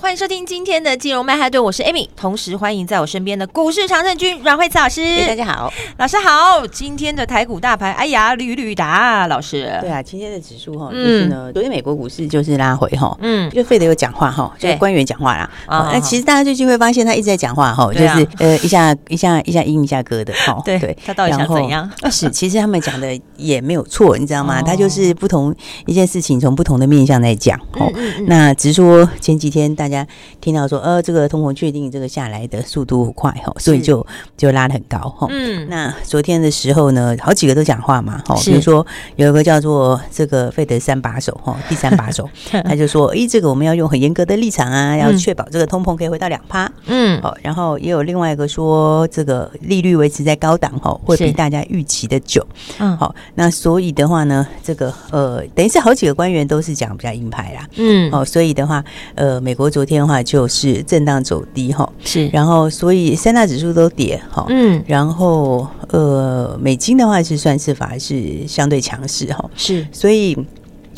欢迎收听今天的金融曼哈顿，我是 Amy，同时欢迎在我身边的股市常胜军阮慧慈老师。大家好，老师好。今天的台股大盘，哎呀，屡屡打，老师。对啊，今天的指数哈，就是呢，昨天美国股市就是拉回哈，嗯，就费德有讲话哈，就是官员讲话啦。那其实大家最近会发现他一直在讲话哈，就是呃一下一下一下阴一下歌的哈。对对，他到底想怎样？是，其实他们讲的也没有错，你知道吗？他就是不同一件事情从不同的面向在讲。哦，那只是说前几天大。大家听到说，呃，这个通膨确定这个下来的速度快哈，所以就就拉得很高哈。嗯，那昨天的时候呢，好几个都讲话嘛，哈，比如说有一个叫做这个费德三把手哈，第三把手，他就说，诶，这个我们要用很严格的立场啊，要确保这个通膨可以回到两趴。嗯，好，然后也有另外一个说，这个利率维持在高档哈，会比大家预期的久。嗯，好，那所以的话呢，这个呃，等于是好几个官员都是讲比较硬派啦。嗯，哦，所以的话，呃，美国昨天的话就是震荡走低哈，是，然后所以三大指数都跌哈，嗯，然后呃，美金的话是算是反而是相对强势哈，是，所以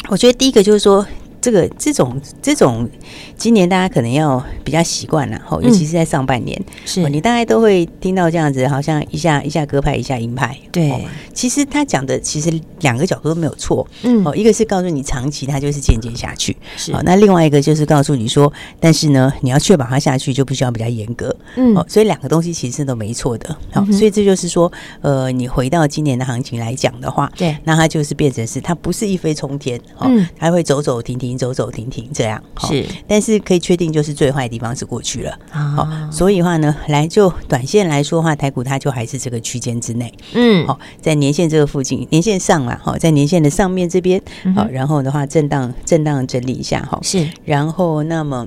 我觉得第一个就是说。这个这种这种，今年大家可能要比较习惯了哈，尤其是在上半年，是。你大概都会听到这样子，好像一下一下鸽派，一下鹰派。对，其实他讲的其实两个角度都没有错，嗯，哦，一个是告诉你长期它就是渐渐下去，是，那另外一个就是告诉你说，但是呢，你要确保它下去，就必须要比较严格，嗯，哦，所以两个东西其实都没错的，好，所以这就是说，呃，你回到今年的行情来讲的话，对，那它就是变成是它不是一飞冲天，嗯，它会走走停停。走走停停这样是，但是可以确定就是最坏的地方是过去了，好，所以的话呢，来就短线来说的话，台股它就还是这个区间之内，嗯，好，在年线这个附近，年线上了，好，在年线的上面这边，好，然后的话震荡震荡整理一下，哈，是，然后那么。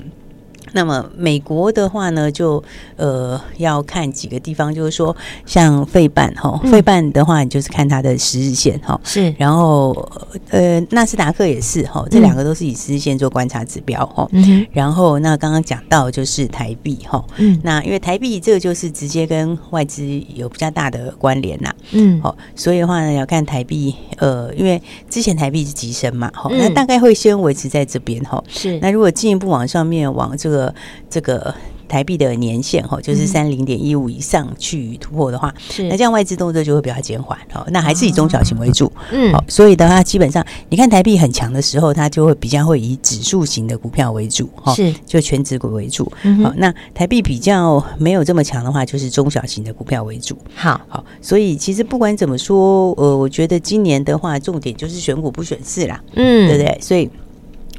那么美国的话呢，就呃要看几个地方，就是说像费半哈，费半的话，你就是看它的十日线哈，是，然后呃纳斯达克也是哈，这两个都是以十日线做观察指标哈，嗯，然后那刚刚讲到就是台币哈，嗯，那因为台币这个就是直接跟外资有比较大的关联呐，嗯，好，所以的话呢要看台币，呃，因为之前台币是急升嘛，哈，那大概会先维持在这边哈，是，那如果进一步往上面往这个。这个台币的年限哈，就是三零点一五以上去突破的话，是那这样外资动作就会比较减缓哈。那还是以中小型为主，嗯，好，所以的话，基本上你看台币很强的时候，它就会比较会以指数型的股票为主哈，是就全指股为主。好，那台币比较没有这么强的话，就是中小型的股票为主。好，好，所以其实不管怎么说，呃，我觉得今年的话，重点就是选股不选市啦，嗯，对不对？所以。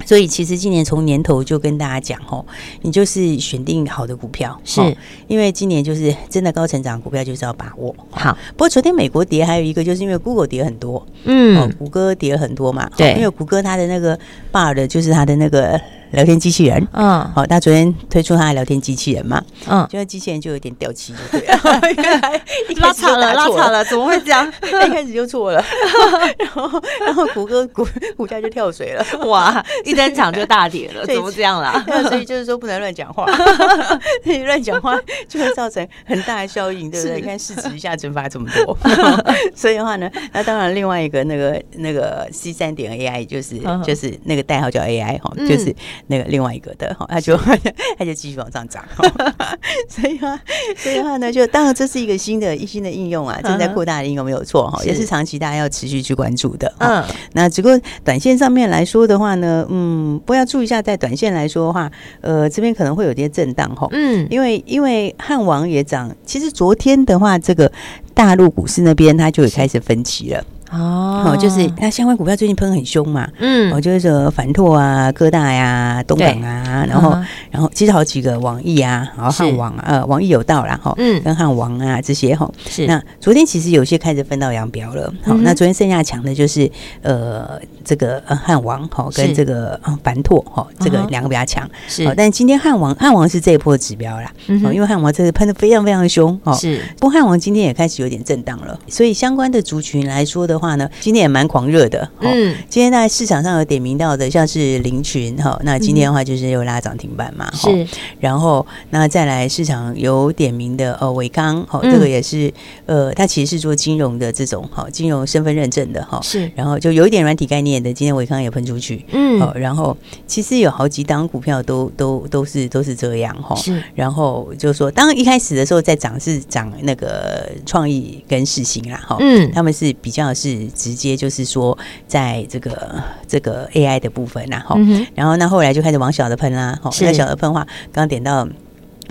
所以其实今年从年头就跟大家讲吼，你就是选定好的股票，是因为今年就是真的高成长股票就是要把握。好，不过昨天美国跌还有一个就是因为 Google 跌很多，嗯，谷歌跌很多嘛，对，因为谷歌它的那个 Bard 的就是它的那个。聊天机器人，嗯，好，他昨天推出他的聊天机器人嘛，嗯，就机器人就有点掉漆，对，拉差了，拉差了，怎么会这样？一开始就错了，然后，然后谷歌股股价就跳水了，哇，一登场就大跌了，怎么这样啦？所以就是说不能乱讲话，你乱讲话就会造成很大的效应，对不对？你看市值一下蒸发这么多，所以的话呢，那当然另外一个那个那个 C 三点 AI 就是就是那个代号叫 AI 哈，就是。那个另外一个的哈，他就 他就继续往上涨，所以啊，所以的话呢，就当然这是一个新的一新的应用啊，正在扩大的应用没有错哈，也是长期大家要持续去关注的。嗯，那只不过短线上面来说的话呢，嗯，不要注意一下，在短线来说的话，呃，这边可能会有些震荡哈。嗯，因为因为汉王也涨，其实昨天的话，这个大陆股市那边它就也开始分歧了。哦，就是那相关股票最近喷很凶嘛，嗯，我就是说凡拓啊、科大呀、东港啊，然后然后其实好几个网易啊，然后汉王呃网易有道啦哈，嗯，跟汉王啊这些哈，是。那昨天其实有些开始分道扬镳了，好，那昨天剩下强的就是呃这个汉王哈跟这个凡拓哈，这个两个比较强，是，但今天汉王汉王是这一波指标啦，嗯，因为汉王这个喷的非常非常凶哦，是，不过汉王今天也开始有点震荡了，所以相关的族群来说的。的话呢，今天也蛮狂热的。嗯，今天在市场上有点名到的，像是林群哈，那今天的话就是又拉涨停板嘛。是，然后那再来市场有点名的呃伟康，哈，这个也是呃，它其实是做金融的这种哈，金融身份认证的哈。是，然后就有一点软体概念的，今天伟康也喷出去。嗯，好然后其实有好几档股票都都都是都是这样哈。是，然后就说，当一开始的时候在涨是涨那个创意跟世芯啦哈。嗯，他们是比较是直接就是说在这个这个 AI 的部分然后，然后那后来就开始往小的喷啦。哦，那小的喷话，刚刚点到。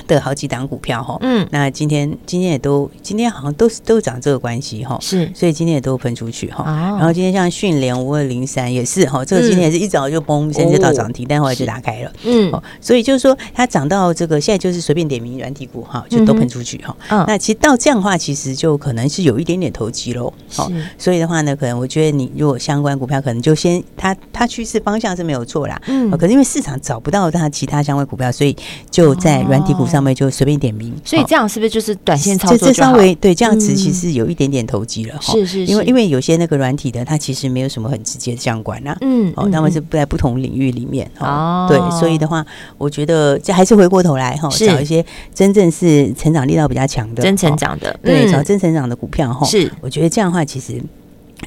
的好几档股票哈，嗯，那今天今天也都今天好像都是都涨这个关系哈，是，所以今天也都喷出去哈，然后今天像讯联五二零三也是哈，这个今天也是一早就崩，先就到涨停，但后来就打开了，嗯，所以就是说它涨到这个现在就是随便点名软体股哈，就都喷出去哈，那其实到这样的话，其实就可能是有一点点投机喽，好，所以的话呢，可能我觉得你如果相关股票可能就先它它趋势方向是没有错啦，嗯，可是因为市场找不到它其他相关股票，所以就在软体股上。上面就随便点名，所以这样是不是就是短线操作？这稍微对这样子其实有一点点投机了哈。是是，因为因为有些那个软体的，它其实没有什么很直接的相关呐。嗯，哦，他们是不在不同领域里面哦。对，所以的话，我觉得这还是回过头来哈，找一些真正是成长力道比较强的、真成长的，对，找真成长的股票哈。是，我觉得这样的话其实。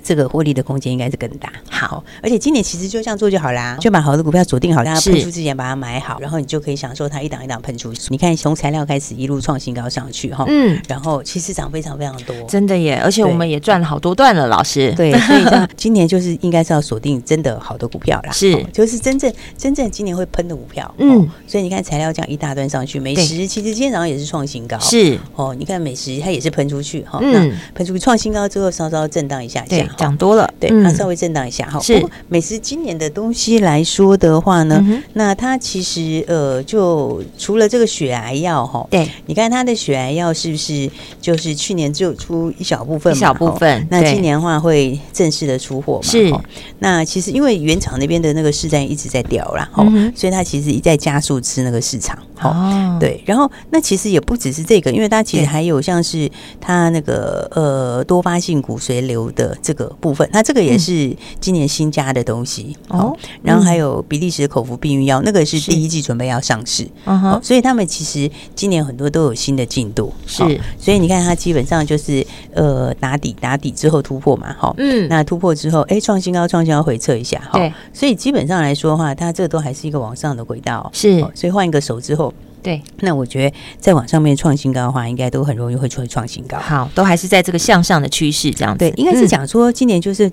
这个获利的空间应该是更大。好，而且今年其实就这样做就好啦，就把好的股票锁定好，让它喷出之前把它买好，然后你就可以享受它一档一档喷出。你看从材料开始一路创新高上去哈，嗯，然后其实涨非常非常多，真的耶！而且我们也赚了好多段了，老师。对，所以这 今年就是应该是要锁定真的好的股票啦，是，就是真正真正今年会喷的股票。嗯，所以你看材料这样一大段上去，美食其实今天早上也是创新高，是哦。你看美食它也是喷出去哈，那喷出去创新高之后稍稍震荡一下下。涨多了，对，它稍微震荡一下哈。是。美食今年的东西来说的话呢，那它其实呃，就除了这个血癌药哈，对，你看它的血癌药是不是就是去年只有出一小部分，一小部分，那今年的话会正式的出货嘛？是。那其实因为原厂那边的那个市占一直在掉啦，哈，所以它其实一再加速吃那个市场，哦，对。然后那其实也不只是这个，因为它其实还有像是它那个呃多发性骨髓瘤的这个部分，那这个也是今年新加的东西哦。然后还有比利时的口服避孕药，那个是第一季准备要上市，哦，所以他们其实今年很多都有新的进度，是。所以你看它基本上就是呃打底打底之后突破嘛，哈，嗯，那突破之后，哎，创新高创新高回撤一下，哈，所以基本上来说的话，它这个都还是一个往上的轨道，是。所以换一个手之后。对，那我觉得再往上面创新高的话，应该都很容易会出来创新高。好，都还是在这个向上的趋势这样子。对，应该是讲说今年就是。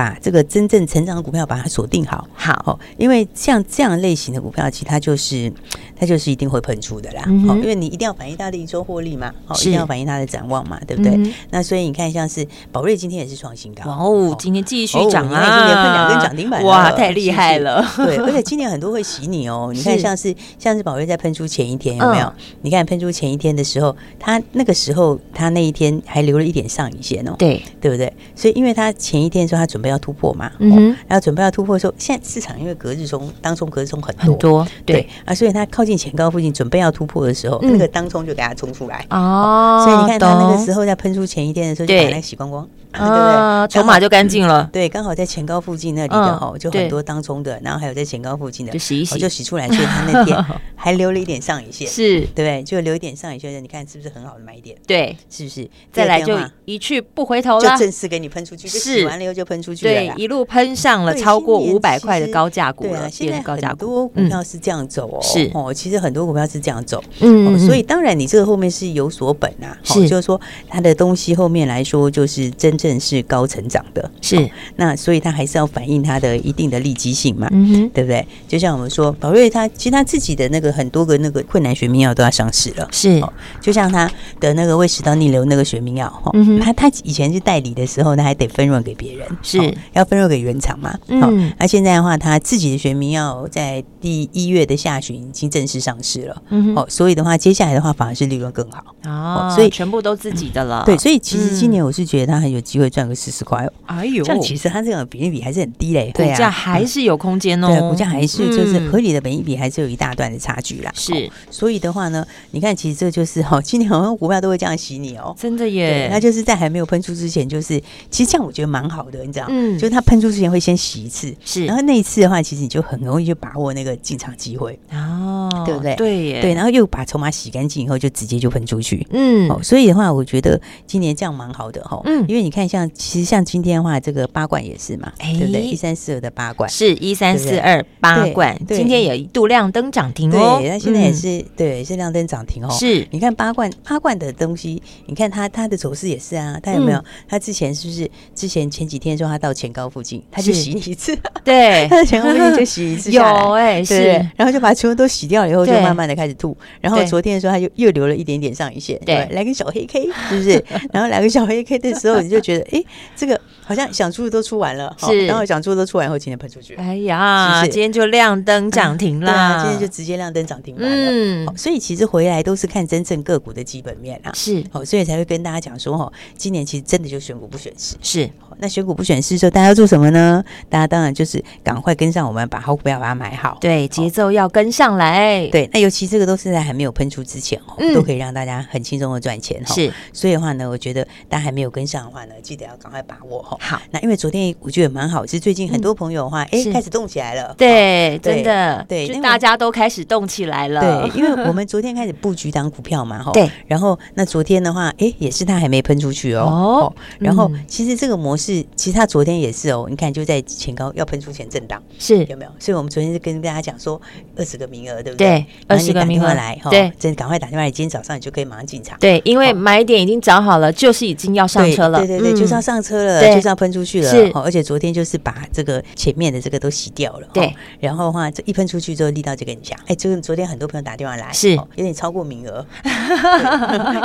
把这个真正成长的股票把它锁定好，好，因为像这样类型的股票，其实它就是它就是一定会喷出的啦。好，因为你一定要反映它的营收获利嘛，好，一定要反映它的展望嘛，对不对？那所以你看，像是宝瑞今天也是创新高，哇哦，今天继续涨啊，今年喷两根涨停板，哇，太厉害了。对，而且今年很多会洗你哦。你看，像是像是宝瑞在喷出前一天有没有？你看喷出前一天的时候，它那个时候它那一天还留了一点上影线哦，对，对不对？所以因为它前一天说它准备要突破嘛，嗯，然后准备要突破的时候，现在市场因为隔日冲当中隔日冲很多，很多对啊，所以它靠近前高附近准备要突破的时候，那个当冲就给它冲出来哦，所以你看它那个时候在喷出前一天的时候，就把那个洗光光，对不对？筹码就干净了，对，刚好在前高附近那里的哦，就很多当中的，然后还有在前高附近的，就洗一洗，就洗出来，所以他那天 还留了一点上影线，是，对不对？就留一点上影线，你看是不是很好的买点？对，是不是？再来就一去不回头了，就正式给你喷出去，是洗完了以后就喷出去了。一路喷上了超过五百块的高价股了，现在很多股票是这样走哦，是哦，其实很多股票是这样走，嗯，所以当然你这个后面是有所本啊，是，就是说它的东西后面来说就是真正是高成长的，是，那所以它还是要反映它的一定的利基性嘛，嗯，对不对？就像我们说宝瑞，他其实他自己的那个很多个那个困难学名药都要上市了，是，就像他的那个胃食道逆流那个学名药，哈，他他以前是代理的时候，它还得分润给别人，是要。分润给原厂嘛？嗯，那现在的话，他自己的学名药在第一月的下旬已经正式上市了。嗯，哦，所以的话，接下来的话反而是利润更好。哦，所以全部都自己的了。对，所以其实今年我是觉得他很有机会赚个四十块哦。哎呦，这样其实它这个本益比还是很低嘞，对啊，股价还是有空间哦。对，股价还是就是合理的本益比还是有一大段的差距啦。是，所以的话呢，你看，其实这就是哈，今年好像股票都会这样洗你哦，真的耶。那就是在还没有喷出之前，就是其实这样我觉得蛮好的，你知道，嗯，就是它喷出之前会先洗一次，是，然后那一次的话，其实你就很容易就把握那个进场机会。哦，对不对？对耶，对，然后又把筹码洗干净以后，就直接就喷出去，嗯，哦，所以的话，我觉得今年这样蛮好的哈，嗯，因为你看，像其实像今天的话，这个八冠也是嘛，对不对？一三四二的八冠是一三四二八冠，今天也一度亮灯涨停哦，对，那现在也是对，是亮灯涨停哦，是，你看八冠八冠的东西，你看它它的走势也是啊，它有没有？它之前是不是之前前几天说它到前高附近，它就洗你一次，对，它的前高附近就洗一次，有哎，是，然后就把全部都洗掉了以后，就慢慢的开始吐，然后昨天的时候它就又留了一点点上影线，对，来个小黑 K，是不是？然后来个小黑 K 的时候，你就觉得，哎，这个好像想出的都出完了，是，然后想出的都出完以后，今天喷出去，哎呀，今天就亮灯涨停了，今天就直接亮灯涨停板了，嗯，所以其实回来都是看真正个股的基本面啊，是，哦，所以才会跟大家讲说，哈，今年其实真的就选股不选市，是，那选股不选市之后，大家要做什么呢？大家当然就是赶快跟上我们，把好股票把它买好，对，节奏要跟上来，对，那尤其这个都是在还没有喷出之前，哦，都可以让大家很轻松的赚钱哈，是，所以的话呢，我觉得大家还没有跟上的话呢，记得要赶快把握，哈，好，那因为昨天我觉得蛮好，是最近很多朋友的话，哎，开始动起来了，对，真的，对，就大家都开始动起来了，对，因为我们 昨天开始布局当股票嘛，哈，对，然后那昨天的话，哎，也是它还没喷出去哦，哦，然后其实这个模式，其实它昨天也是哦，你看就在前高要喷出前震荡，是。有没有？所以我们昨天就跟大家讲说，二十个名额，对不对？对，二十个名额。来，对，真赶快打电话来，今天早上你就可以马上进场，对，因为买点已经找好了，就是已经要上车了，对对对，就是要上车了，就是要喷出去了，是，而且昨天就是把这个前面的这个都洗掉了，对，然后的话这一喷出去之后，力道就跟你讲，哎，这个昨天很多朋友打电话来，是。有点超过名额，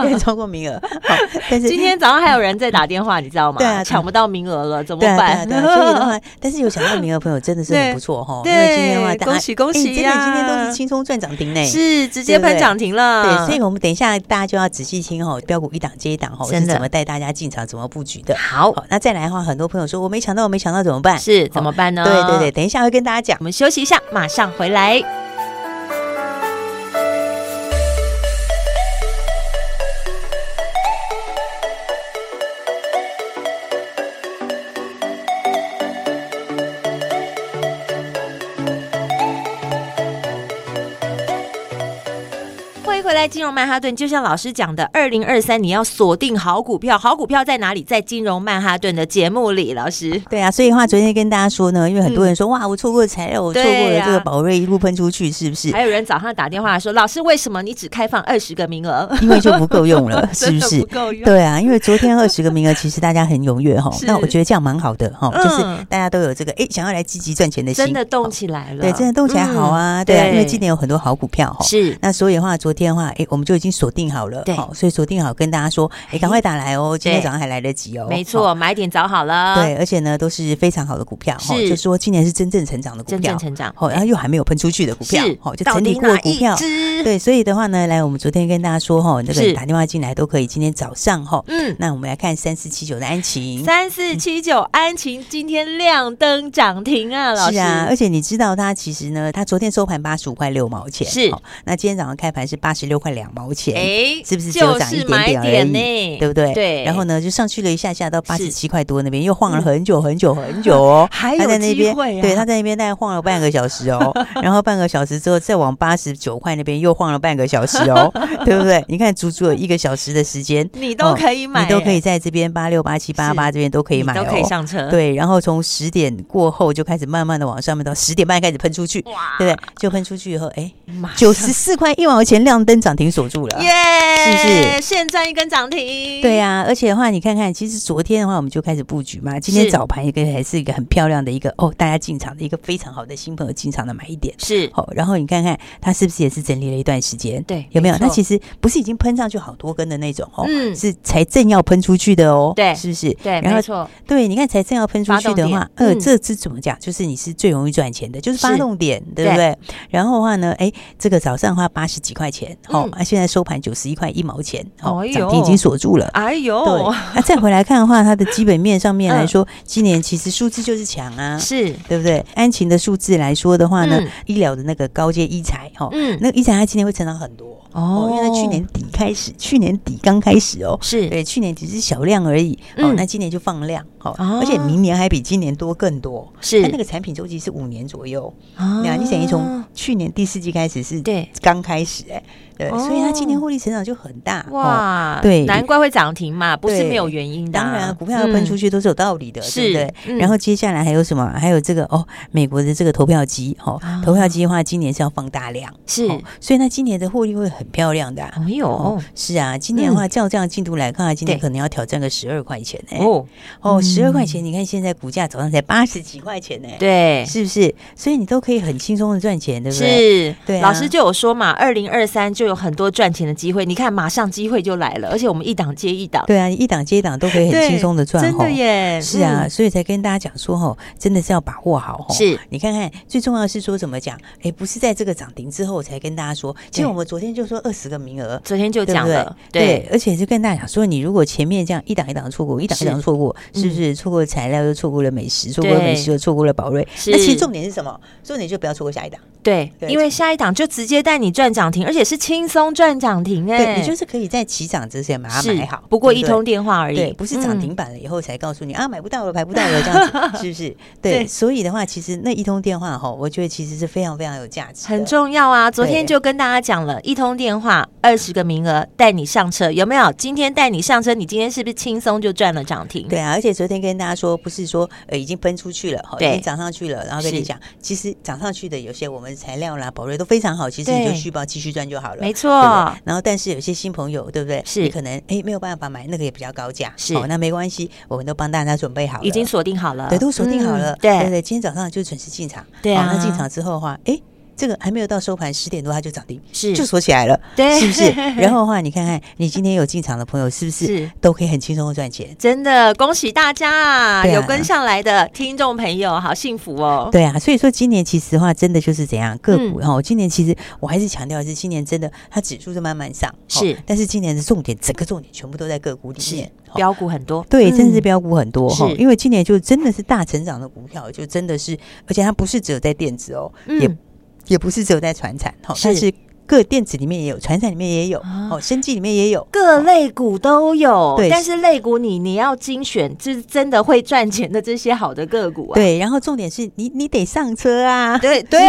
有点超过名额，好，但是今天早上还有人在打电话，你知道吗？对啊，抢不到名额了，怎么办？对，所以的话，但是有抢到名额的朋友真的是很不错哈，因为今天的话，恭喜恭喜呀！今天都是轻松赚涨停呢，是直接喷涨停了。对，所以我们等一下大家就要仔细听哈，标股一档接一档哈，是怎么带大家进场，怎么布局的。好，那再来的话，很多朋友说我没抢到，我没抢到怎么办？是怎么办呢？对对对，等一下会跟大家讲。我们休息一下，马上回来。金融曼哈顿，就像老师讲的，二零二三你要锁定好股票，好股票在哪里？在金融曼哈顿的节目里，老师。对啊，所以的话，昨天跟大家说呢，因为很多人说，嗯、哇，我错过了材料，我错过了这个宝瑞一路喷出去，是不是？还有人早上打电话说，老师，为什么你只开放二十个名额？因为就不够用了，是不是？不够用。对啊，因为昨天二十个名额，其实大家很踊跃哈。那我觉得这样蛮好的哈，就是大家都有这个哎，想要来积极赚钱的心，真的动起来了。对，真的动起来好啊。嗯、对啊，因为今年有很多好股票哈。是。那所以的话，昨天的话，哎，我们就已经锁。定好了，对，所以锁定好，跟大家说，哎，赶快打来哦，今天早上还来得及哦，没错，买点找好了，对，而且呢都是非常好的股票，是，就说今年是真正成长的股票，真正成长，哦，然后又还没有喷出去的股票，哦，就整体过的股票，对，所以的话呢，来，我们昨天跟大家说哈，那个打电话进来都可以，今天早上哈，嗯，那我们来看三四七九的安晴，三四七九安晴今天亮灯涨停啊，老师，是啊，而且你知道它其实呢，它昨天收盘八十五块六毛钱，是，那今天早上开盘是八十六块两毛钱，哎，是不是？就涨一点点而已，对不对？对。然后呢，就上去了一下下到八十七块多那边，又晃了很久很久很久哦。还有机会啊！对，他在那边大概晃了半个小时哦。然后半个小时之后，再往八十九块那边又晃了半个小时哦，对不对？你看，足足有一个小时的时间，你都可以买，你都可以在这边八六八七八八这边都可以买，都可以上车。对，然后从十点过后就开始慢慢的往上面，到十点半开始喷出去，对不对？就喷出去以后，哎，九十四块一毛钱亮灯涨停锁住了，耶！是不是？现在。一根涨停，对呀、啊，而且的话，你看看，其实昨天的话，我们就开始布局嘛。今天早盘一个还是一个很漂亮的一个哦，大家进场的一个非常好的新朋友进场的买一点是哦。然后你看看它是不是也是整理了一段时间？对，有没有？它其实不是已经喷上去好多根的那种哦，嗯，是才正要喷出去的哦，对，是不是？对，然后错，对，你看才正要喷出去的话，呃，这是怎么讲？就是你是最容易赚钱的，就是发动点，对不对？然后的话呢，哎，这个早上的话八十几块钱，哦，啊，现在收盘九十一块一毛钱，哦，涨停已经锁住了。哎呦，对，那再回来看的话，它的基本面上面来说，今年其实数字就是强啊，是对不对？安晴的数字来说的话呢嗯，医疗的那个高阶医材，哈，嗯那个医材它今年会成长很多哦因为它去年底开始，去年底刚开始哦，是对，去年只是小量而已，哦嗯，那今年就放量，哦哦，而且明年还比今年多更多，是它那个产品周期是五年左右，啊那你等于从去年第四季开始是对刚开始哎，对，哦所以它今年获利成长就很大，哦哇，对难怪会涨停嘛，不是对没有原因的啊。当然，股票要喷出去都是有道理的，是对不对？嗯然后接下来还有什么？还有这个哦，美国的这个投票机，哦，啊投票机的话，今年是要放大量，是哦所以它今年的获利会很漂亮的啊。哎呦哦，是啊，今年的话，照这样进度来看，今年可能要挑战个十二块钱呢。哦，哦，十二块钱，你看现在股价早上才八十几块钱呢，对，是不是？所以你都可以很轻松的赚钱，对不对？是，对啊老师就有说嘛，二零二三就有很多赚钱的机会，你看马上机会就来了，而且我们一档接一档，对啊，一档接一档都可以很轻松的赚，真的耶，是啊，嗯，所以才跟大家讲说，吼，真的是要把握好，吼。是你看看，最重要的是说怎么讲？哎，不是在这个涨停之后才跟大家说，其实我们昨天就说二十个名额。昨天就讲了，对，而且是跟大家讲说，你如果前面这样一档一档错过，一档一档错过，是是不是错过材料又错过了美食，错过了美食又错过了宝瑞？那其实重点是什么？重点就不要错过下一档。对，对因为下一档就直接带你赚涨停，而且是轻松赚涨停，哎，对，你就是可以在起涨之前把它买好，不过一通电话而已，对，不是涨嗯停板了以后才告诉你、啊，买不到了，买不到了，这样子 是不是？对，对所以的话，其实那一通电话哈，我觉得其实是非常非常有价值的，很重要啊！昨天就跟大家讲了，一通电话二十个名额带你上车，有没有？今天带你上车，你今天是不是轻松就赚了涨停？对啊，而且昨天跟大家说，不是说呃已经喷出去了，哈，已经涨上去了，然后跟你讲，其实涨上去的有些我们材料啦、宝瑞都非常好，其实你就续报继续赚就好了，没错，然后，但是有些新朋友，对不对？是。你可能哎没有办法买，那个也比较高价，是。哦，那没关系，我们都帮大家准备好了，已经锁定好了，对，都锁定好了，嗯对。对对，今天早上就准时进场，对那进场之后的话，哎。这个还没有到收盘十点多，它就涨停，是就锁起来了，对是不是？然后的话，你看看你今天有进场的朋友，是不是是都可以很轻松的赚钱？真的恭喜大家啊！啊有跟上来的听众朋友，好幸福哦。对啊，所以说今年其实的话，真的就是怎样个股嗯哈、哦。今年其实我还是强调的是，今年真的它指数是慢慢上，是哦但是今年的重点，整个重点全部都在个股里面。哦标股很多，对，真的是嗯标股很多哈、是因为今年就真的是大成长的股票，就真的是，而且它不是只有在电子哦，嗯也不是只有在传产，哈，是。但是各电子里面也有，船产里面也有，啊哦，生技里面也有，各类股都有，对但是类股你你要精选，就是真的会赚钱的这些好的个股啊。对，然后重点是你你得上车啊，对对，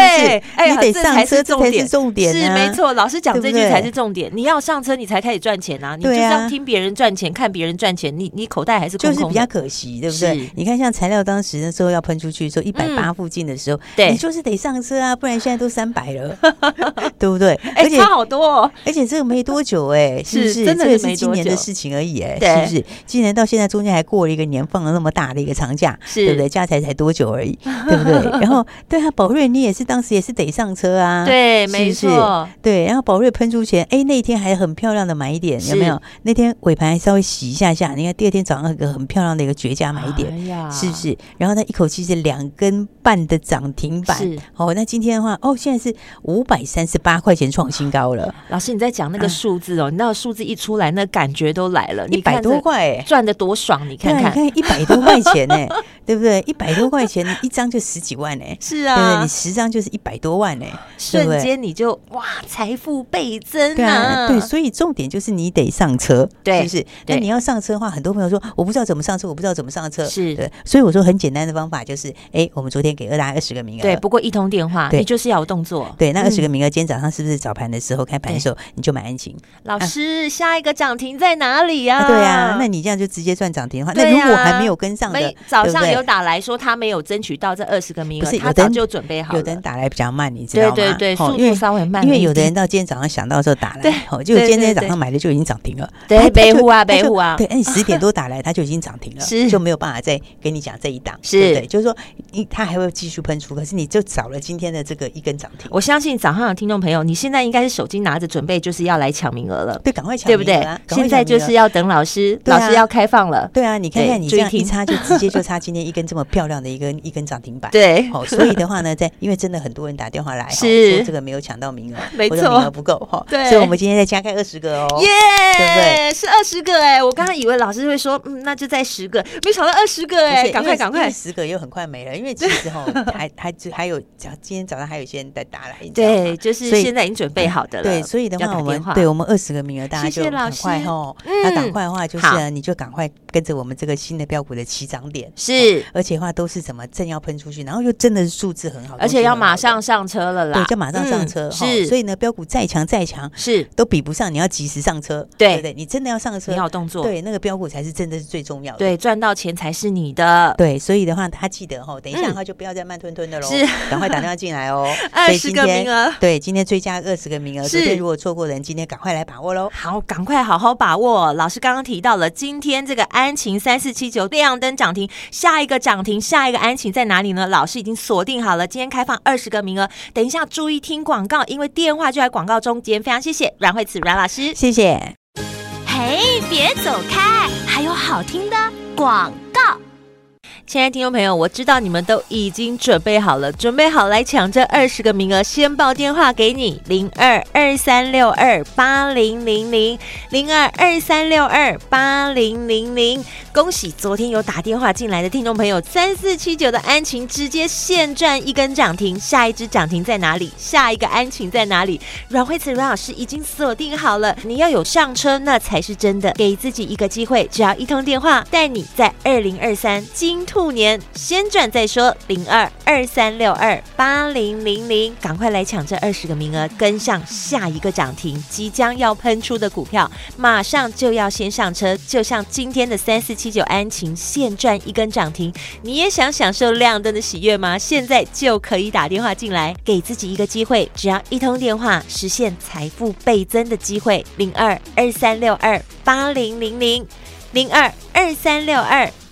哎你得上车，这才是重点啊，是没错，老师讲这句才是重点。你要上车，你才开始赚钱啊！你就对啊这样听别人赚钱，看别人赚钱，你你口袋还是空空。就是比较可惜，对不对？你看，像材料当时那时候要喷出去的时候，一百八附近的时候，对你就是得上车啊，不然现在都三百了，对不对？哎、而且差好多、哦。而且这个没多久哎、是不是？真的是今年的事情而已哎、对是不是？今年到现在中间还过了一个年，放了那么大的一个长假，是对不对？加起来才多久而已，对不对？然后对啊，宝瑞你也是当时也是得上车啊，对，没错，对，然后宝瑞喷出前，哎，那一天还很漂亮的买点，有没有？那天尾盘还稍微洗一下下，你看第二天早上一个很漂亮的一个绝佳买点。是不是？然后它一口气是两根半的涨停板，哦。那今天的话，哦，现在是五百三十八块钱创新高了，老师你在讲那个数字哦，你那个数字一出来，那感觉都来了，一百多块哎。赚的多爽，你看看，你看一百多块钱呢，对不对？一百多块钱，一张就十几万呢，是对不对？啊你，十张就是一百多万哎，对不瞬对间你就哇，财富倍增对啊，啊！对，所以重点就是你得上车，对是不是？那你要上车的话，很多朋友说我不知道怎么上车，我不知道怎么上车，是对，所以我说很简单的方法就是，哎，我们昨天给二大二十个名额，对，不过一通电话，对你就是要有动作。对，那二十个嗯名额，今天早上是不是早盘的时候开盘的时候你就买安晴？老师，下一个涨停在哪里呀？啊，对啊，那你这样就直接赚涨停的话，那如果还没有跟上的，早上有打来说他没有争取到这二十个名额，不是有的人他早就准备好了。有的人打来比较慢，你知道吗？对对对，速哦因为度稍微慢因为，有的人到今天早上想到的时候打来，对哦，就今天早上买的就已经涨停了，对北户啊北户啊对，哎，你十点多 打来，他就已经涨停了，是就没有办法再跟你讲这一档，是对不对？就是说，你他还会继续喷出，可是你就少了今天的这个一根涨停，我相信早上的听众朋友，你现在。在应该是手机拿着准备，就是要来抢名额了。对，赶快抢，对不对？现在就是要等老师，老师要开放了。对啊，你看看你这样一插，就直接就插今天一根这么漂亮的一根一根涨停板。对，好，所以的话呢，在因为真的很多人打电话来，是这个没有抢到名额，没错，名额不够哈。对，所以我们今天再加开二十个哦，耶，对不对？是二十个哎，我刚刚以为老师会说，嗯，那就再十个，没想到二十个哎，赶快赶快，十个又很快没了，因为其实哈还还还有，今天早上还有一些人在打来，对，就是现在已经准备好的了。对，所以的话我们对我们二十个名额，大家就赶快哦，那赶快的话就是你就赶快跟着我们这个新的标股的起涨点是，而且话都是怎么正要喷出去，然后又真的是数字很好，而且要马上上车了啦，对，就马上上车是，所以呢标股再强再强是。都比不上你要及时上车，对。不对？你真的要上车，你要动作，对，那个标股才是真的是最重要的，对，赚到钱才是你的，对，所以的话他记得哈，等一下的话就不要再慢吞吞的喽，是，赶快打电话进来哦，二十个名额，对，今天追加二十个名额，昨天如果错过的人，今天赶快来把握喽，好，赶快好好把握。老师刚刚提到了，今天这个安晴三四七九亮灯涨停，下一个涨停，下一个安晴在哪里呢？老师已经锁定好了，今天开放二十个名额，等一下注意听广告，因为电话就在广告中间。非常谢谢阮慧慈阮老师，谢谢。嘿，别走开，还有好听的广告。亲爱的听众朋友，我知道你们都已经准备好了，准备好来抢这二十个名额。先报电话给你：零二二三六二八零零零零二二三六二八零零零。恭喜昨天有打电话进来的听众朋友，三四七九的安勤直接现赚一根涨停，下一只涨停在哪里？下一个安勤在哪里？阮慧慈阮老师已经锁定好了，你要有上车，那才是真的。给自己一个机会，只要一通电话，带你在二零二三金兔年先赚再说，零二二三六二八零零零，赶快来抢这二十个名额，跟上下一个涨停，即将要喷出的股票，马上就要先上车。就像今天的三四七九安晴现赚一根涨停，你也想享受亮灯的喜悦吗？现在就可以打电话进来，给自己一个机会，只要一通电话，实现财富倍增的机会，零二二三六二八零零零零二二三六二。